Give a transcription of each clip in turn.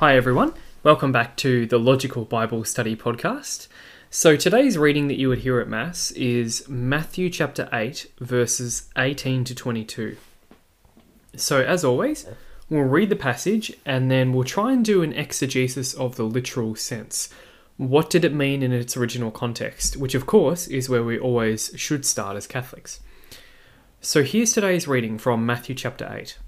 Hi, everyone. Welcome back to the Logical Bible Study Podcast. So, today's reading that you would hear at Mass is Matthew chapter 8, verses 18 to 22. So, as always, we'll read the passage and then we'll try and do an exegesis of the literal sense. What did it mean in its original context? Which, of course, is where we always should start as Catholics. So, here's today's reading from Matthew chapter 8.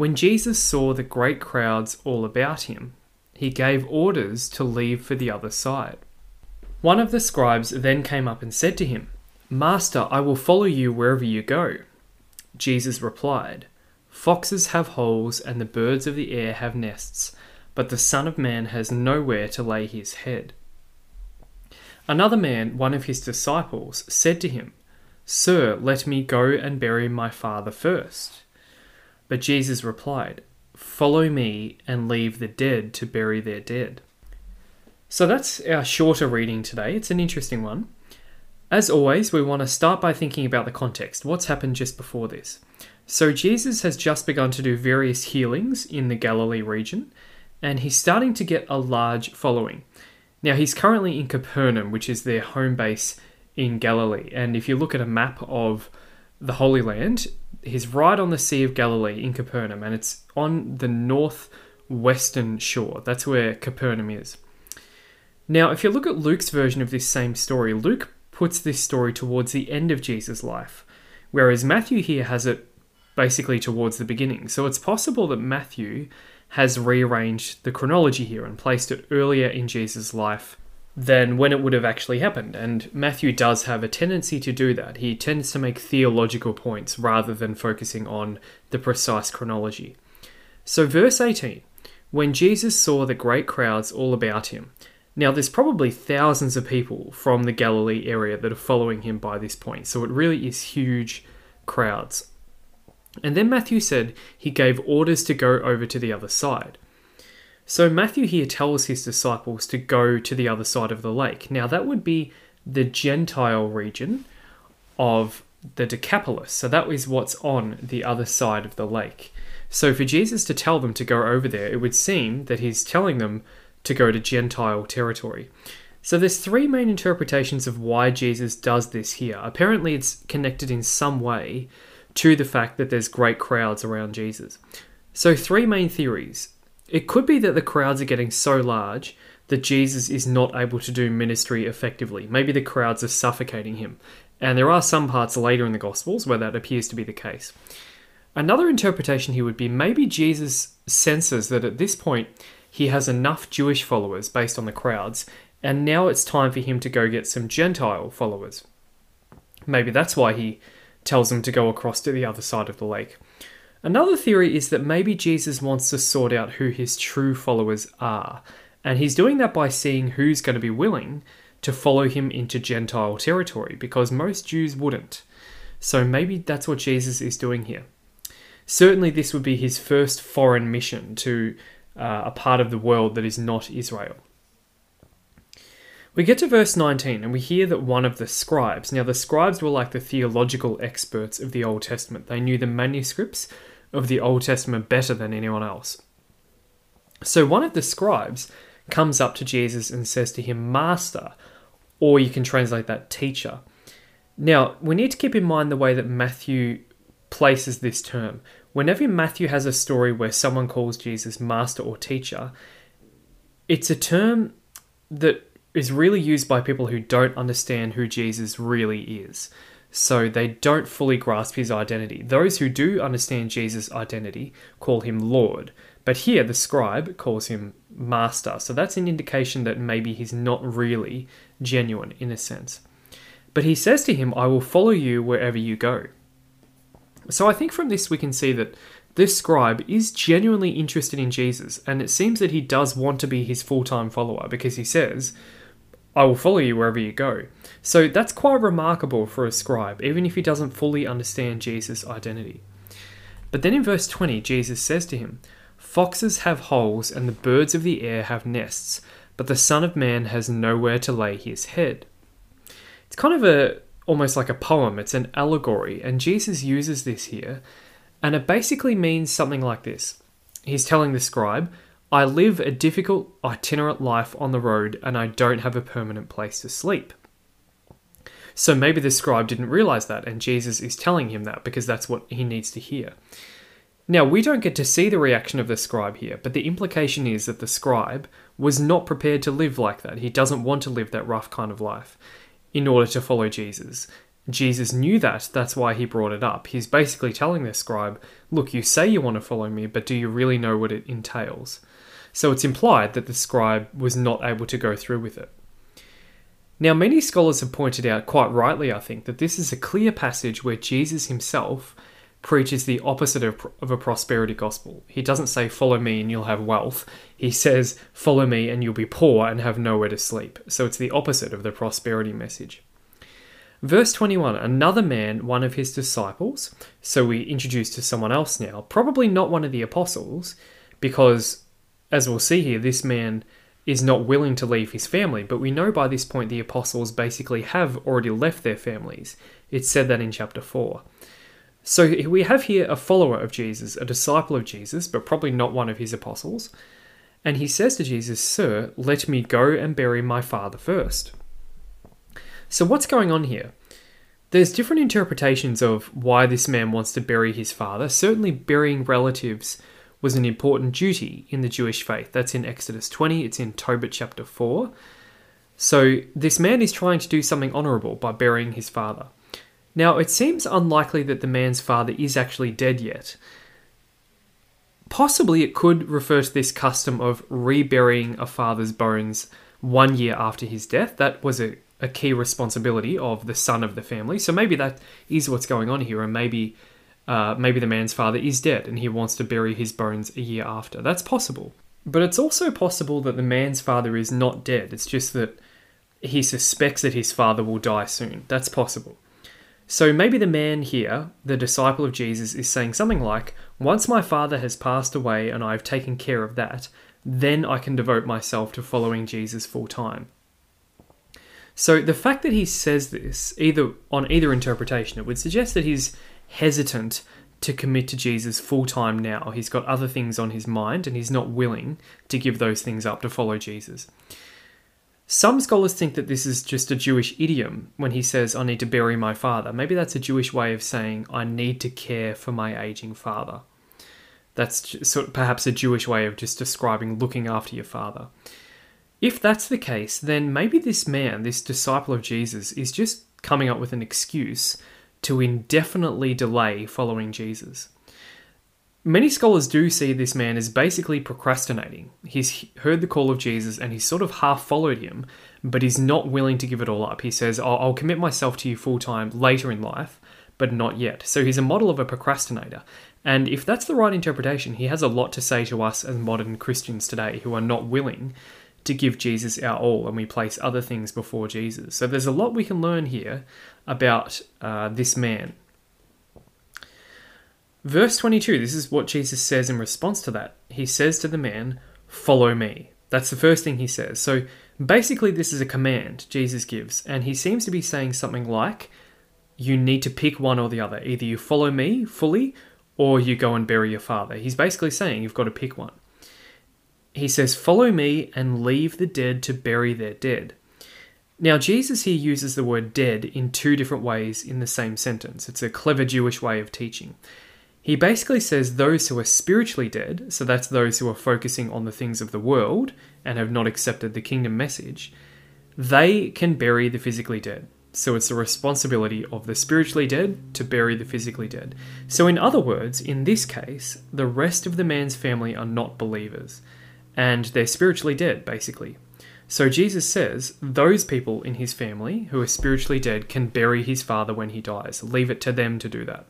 When Jesus saw the great crowds all about him, he gave orders to leave for the other side. One of the scribes then came up and said to him, Master, I will follow you wherever you go. Jesus replied, Foxes have holes and the birds of the air have nests, but the Son of Man has nowhere to lay his head. Another man, one of his disciples, said to him, Sir, let me go and bury my father first. But Jesus replied, Follow me and leave the dead to bury their dead. So that's our shorter reading today. It's an interesting one. As always, we want to start by thinking about the context. What's happened just before this? So, Jesus has just begun to do various healings in the Galilee region, and he's starting to get a large following. Now, he's currently in Capernaum, which is their home base in Galilee. And if you look at a map of the Holy Land, he's right on the Sea of Galilee in Capernaum, and it's on the northwestern shore. That's where Capernaum is. Now, if you look at Luke's version of this same story, Luke puts this story towards the end of Jesus' life, whereas Matthew here has it basically towards the beginning. So it's possible that Matthew has rearranged the chronology here and placed it earlier in Jesus' life than when it would have actually happened. And Matthew does have a tendency to do that. He tends to make theological points rather than focusing on the precise chronology. So, verse 18 when Jesus saw the great crowds all about him. Now, there's probably thousands of people from the Galilee area that are following him by this point, so it really is huge crowds. And then Matthew said he gave orders to go over to the other side. So Matthew here tells his disciples to go to the other side of the lake. Now, that would be the Gentile region of the Decapolis. So that is what's on the other side of the lake. So for Jesus to tell them to go over there, it would seem that he's telling them to go to Gentile territory. So there's three main interpretations of why Jesus does this here. Apparently it's connected in some way to the fact that there's great crowds around Jesus. So three main theories. It could be that the crowds are getting so large that Jesus is not able to do ministry effectively. Maybe the crowds are suffocating him. And there are some parts later in the Gospels where that appears to be the case. Another interpretation here would be maybe Jesus senses that at this point he has enough Jewish followers based on the crowds, and now it's time for him to go get some Gentile followers. Maybe that's why he tells them to go across to the other side of the lake. Another theory is that maybe Jesus wants to sort out who his true followers are, and he's doing that by seeing who's going to be willing to follow him into Gentile territory, because most Jews wouldn't. So maybe that's what Jesus is doing here. Certainly, this would be his first foreign mission to uh, a part of the world that is not Israel. We get to verse 19 and we hear that one of the scribes, now the scribes were like the theological experts of the Old Testament, they knew the manuscripts of the Old Testament better than anyone else. So one of the scribes comes up to Jesus and says to him, Master, or you can translate that teacher. Now, we need to keep in mind the way that Matthew places this term. Whenever Matthew has a story where someone calls Jesus master or teacher, it's a term that is really used by people who don't understand who Jesus really is so they don't fully grasp his identity. Those who do understand Jesus' identity call him Lord, but here the scribe calls him Master, so that's an indication that maybe he's not really genuine in a sense. But he says to him, I will follow you wherever you go. So I think from this we can see that this scribe is genuinely interested in Jesus, and it seems that he does want to be his full time follower because he says, I will follow you wherever you go. So that's quite remarkable for a scribe, even if he doesn't fully understand Jesus' identity. But then in verse 20, Jesus says to him, Foxes have holes and the birds of the air have nests, but the Son of Man has nowhere to lay his head. It's kind of a almost like a poem, it's an allegory, and Jesus uses this here, and it basically means something like this. He's telling the scribe, I live a difficult, itinerant life on the road and I don't have a permanent place to sleep. So maybe the scribe didn't realize that, and Jesus is telling him that because that's what he needs to hear. Now, we don't get to see the reaction of the scribe here, but the implication is that the scribe was not prepared to live like that. He doesn't want to live that rough kind of life in order to follow Jesus. Jesus knew that, that's why he brought it up. He's basically telling the scribe, Look, you say you want to follow me, but do you really know what it entails? So it's implied that the scribe was not able to go through with it. Now, many scholars have pointed out, quite rightly, I think, that this is a clear passage where Jesus himself preaches the opposite of, of a prosperity gospel. He doesn't say, Follow me and you'll have wealth. He says, Follow me and you'll be poor and have nowhere to sleep. So it's the opposite of the prosperity message. Verse 21 Another man, one of his disciples, so we introduce to someone else now, probably not one of the apostles, because as we'll see here, this man is not willing to leave his family, but we know by this point the apostles basically have already left their families. It's said that in chapter 4. So we have here a follower of Jesus, a disciple of Jesus, but probably not one of his apostles. And he says to Jesus, Sir, let me go and bury my father first. So what's going on here? There's different interpretations of why this man wants to bury his father. Certainly, burying relatives was an important duty in the Jewish faith. That's in Exodus 20, it's in Tobit chapter 4. So, this man is trying to do something honourable by burying his father. Now, it seems unlikely that the man's father is actually dead yet. Possibly it could refer to this custom of reburying a father's bones one year after his death. That was a, a key responsibility of the son of the family. So maybe that is what's going on here, and maybe uh, maybe the man's father is dead and he wants to bury his bones a year after. That's possible. But it's also possible that the man's father is not dead. It's just that he suspects that his father will die soon. That's possible. So maybe the man here, the disciple of Jesus, is saying something like, Once my father has passed away and I have taken care of that, then I can devote myself to following Jesus full time. So the fact that he says this, either on either interpretation, it would suggest that he's hesitant to commit to Jesus full time now. He's got other things on his mind and he's not willing to give those things up to follow Jesus. Some scholars think that this is just a Jewish idiom when he says, I need to bury my father. Maybe that's a Jewish way of saying, I need to care for my aging father. That's sort of perhaps a Jewish way of just describing looking after your father. If that's the case, then maybe this man, this disciple of Jesus, is just coming up with an excuse to indefinitely delay following Jesus. Many scholars do see this man as basically procrastinating. He's heard the call of Jesus and he's sort of half followed him, but he's not willing to give it all up. He says, I'll, commit myself to you full time later in life, but not yet. So he's a model of a procrastinator. And if that's the right interpretation, he has a lot to say to us as modern Christians today who are not willing to give Jesus our all and we place other things before Jesus. So there's a lot we can learn here about uh, this man. Verse 22, this is what Jesus says in response to that. He says to the man, Follow me. That's the first thing he says. So basically, this is a command Jesus gives, and he seems to be saying something like, You need to pick one or the other. Either you follow me fully, or you go and bury your father. He's basically saying you've got to pick one. He says, Follow me and leave the dead to bury their dead. Now, Jesus here uses the word dead in two different ways in the same sentence. It's a clever Jewish way of teaching. He basically says those who are spiritually dead, so that's those who are focusing on the things of the world and have not accepted the kingdom message, they can bury the physically dead. So it's the responsibility of the spiritually dead to bury the physically dead. So, in other words, in this case, the rest of the man's family are not believers, and they're spiritually dead, basically. So, Jesus says those people in his family who are spiritually dead can bury his father when he dies. Leave it to them to do that.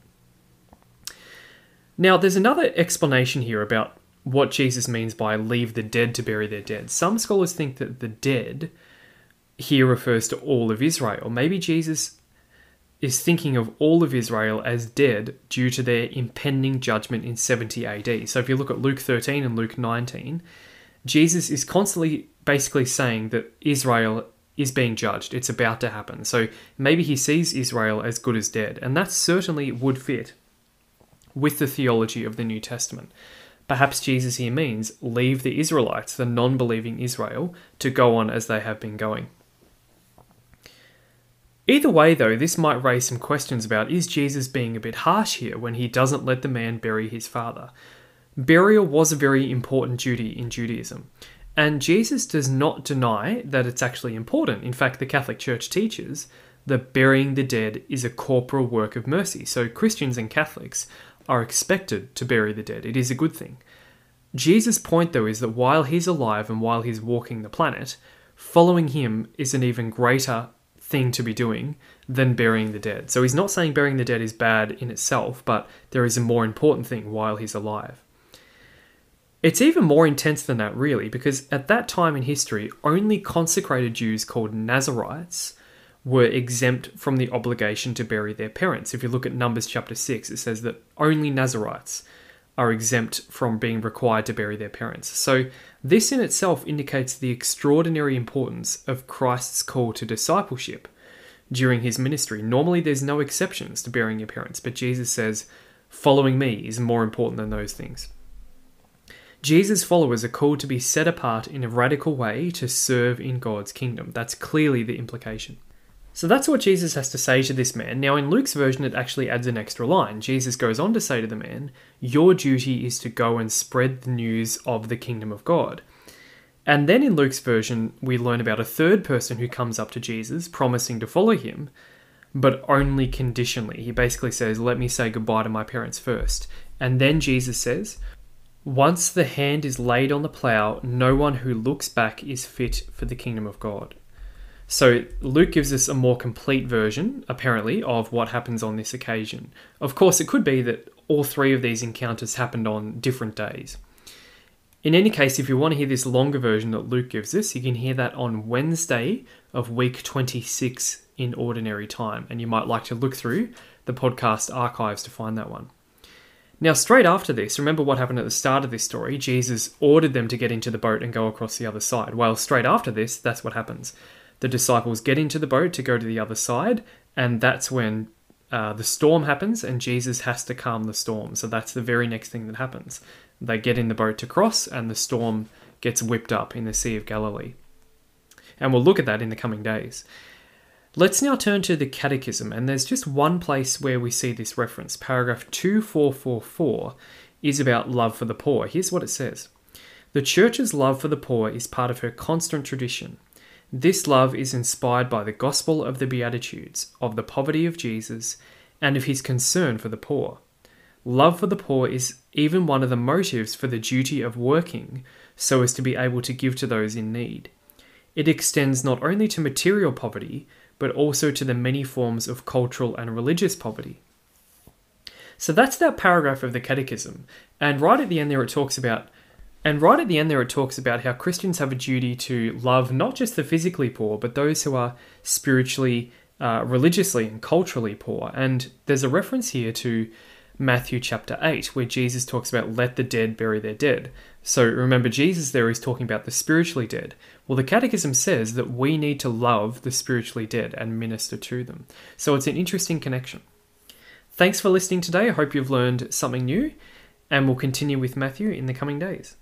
Now, there's another explanation here about what Jesus means by leave the dead to bury their dead. Some scholars think that the dead here refers to all of Israel. Maybe Jesus is thinking of all of Israel as dead due to their impending judgment in 70 AD. So if you look at Luke 13 and Luke 19, Jesus is constantly basically saying that Israel is being judged. It's about to happen. So maybe he sees Israel as good as dead. And that certainly would fit with the theology of the New Testament. Perhaps Jesus here means leave the Israelites, the non believing Israel, to go on as they have been going. Either way, though, this might raise some questions about is Jesus being a bit harsh here when he doesn't let the man bury his father? Burial was a very important duty in Judaism, and Jesus does not deny that it's actually important. In fact, the Catholic Church teaches that burying the dead is a corporal work of mercy. So Christians and Catholics are expected to bury the dead. It is a good thing. Jesus' point, though, is that while he's alive and while he's walking the planet, following him is an even greater thing to be doing than burying the dead. So he's not saying burying the dead is bad in itself, but there is a more important thing while he's alive. It's even more intense than that, really, because at that time in history, only consecrated Jews called Nazarites were exempt from the obligation to bury their parents. If you look at Numbers chapter 6, it says that only Nazarites are exempt from being required to bury their parents. So, this in itself indicates the extraordinary importance of Christ's call to discipleship during his ministry. Normally, there's no exceptions to burying your parents, but Jesus says, following me is more important than those things. Jesus' followers are called to be set apart in a radical way to serve in God's kingdom. That's clearly the implication. So that's what Jesus has to say to this man. Now, in Luke's version, it actually adds an extra line. Jesus goes on to say to the man, Your duty is to go and spread the news of the kingdom of God. And then in Luke's version, we learn about a third person who comes up to Jesus, promising to follow him, but only conditionally. He basically says, Let me say goodbye to my parents first. And then Jesus says, Once the hand is laid on the plough, no one who looks back is fit for the kingdom of God. So Luke gives us a more complete version, apparently, of what happens on this occasion. Of course, it could be that all three of these encounters happened on different days. In any case, if you want to hear this longer version that Luke gives us, you can hear that on Wednesday of week 26 in ordinary time, and you might like to look through the podcast archives to find that one. Now, straight after this, remember what happened at the start of this story? Jesus ordered them to get into the boat and go across the other side. Well, straight after this, that's what happens the disciples get into the boat to go to the other side, and that's when uh, the storm happens, and Jesus has to calm the storm. So that's the very next thing that happens. They get in the boat to cross, and the storm gets whipped up in the Sea of Galilee. And we'll look at that in the coming days. Let's now turn to the Catechism, and there's just one place where we see this reference. Paragraph 2444 is about love for the poor. Here's what it says The Church's love for the poor is part of her constant tradition. This love is inspired by the gospel of the Beatitudes, of the poverty of Jesus, and of his concern for the poor. Love for the poor is even one of the motives for the duty of working so as to be able to give to those in need. It extends not only to material poverty, but also to the many forms of cultural and religious poverty. So that's that paragraph of the Catechism. And right at the end there, it talks about and right at the end there, it talks about how Christians have a duty to love not just the physically poor, but those who are spiritually, uh, religiously, and culturally poor. And there's a reference here to Matthew chapter 8, where Jesus talks about let the dead bury their dead. So remember, Jesus there is talking about the spiritually dead. Well, the Catechism says that we need to love the spiritually dead and minister to them. So it's an interesting connection. Thanks for listening today. I hope you've learned something new, and we'll continue with Matthew in the coming days.